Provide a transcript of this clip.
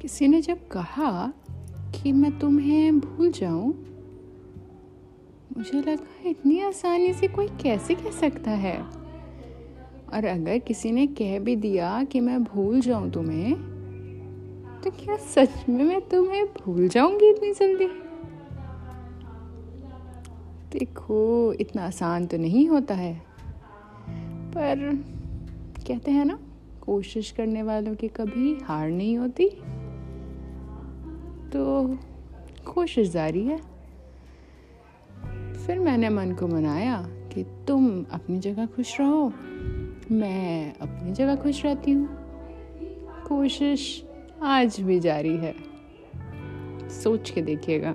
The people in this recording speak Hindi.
किसी ने जब कहा कि मैं तुम्हें भूल जाऊँ, मुझे लगा इतनी आसानी से कोई कैसे कह सकता है। और अगर किसी ने कह भी दिया कि मैं भूल जाऊँ तुम्हें तो क्या सच में मैं तुम्हें भूल जाऊँगी इतनी जल्दी? देखो, इतना आसान तो नहीं होता है। पर, कहते हैं ना, कोशिश करने वालों की कभी हार नहीं होती। तो कोशिश जारी है। फिर मैंने मन को मनाया कि तुम अपनी जगह खुश रहो, मैं अपनी जगह खुश रहती हूँ। कोशिश आज भी जारी है। सोच के देखिएगा।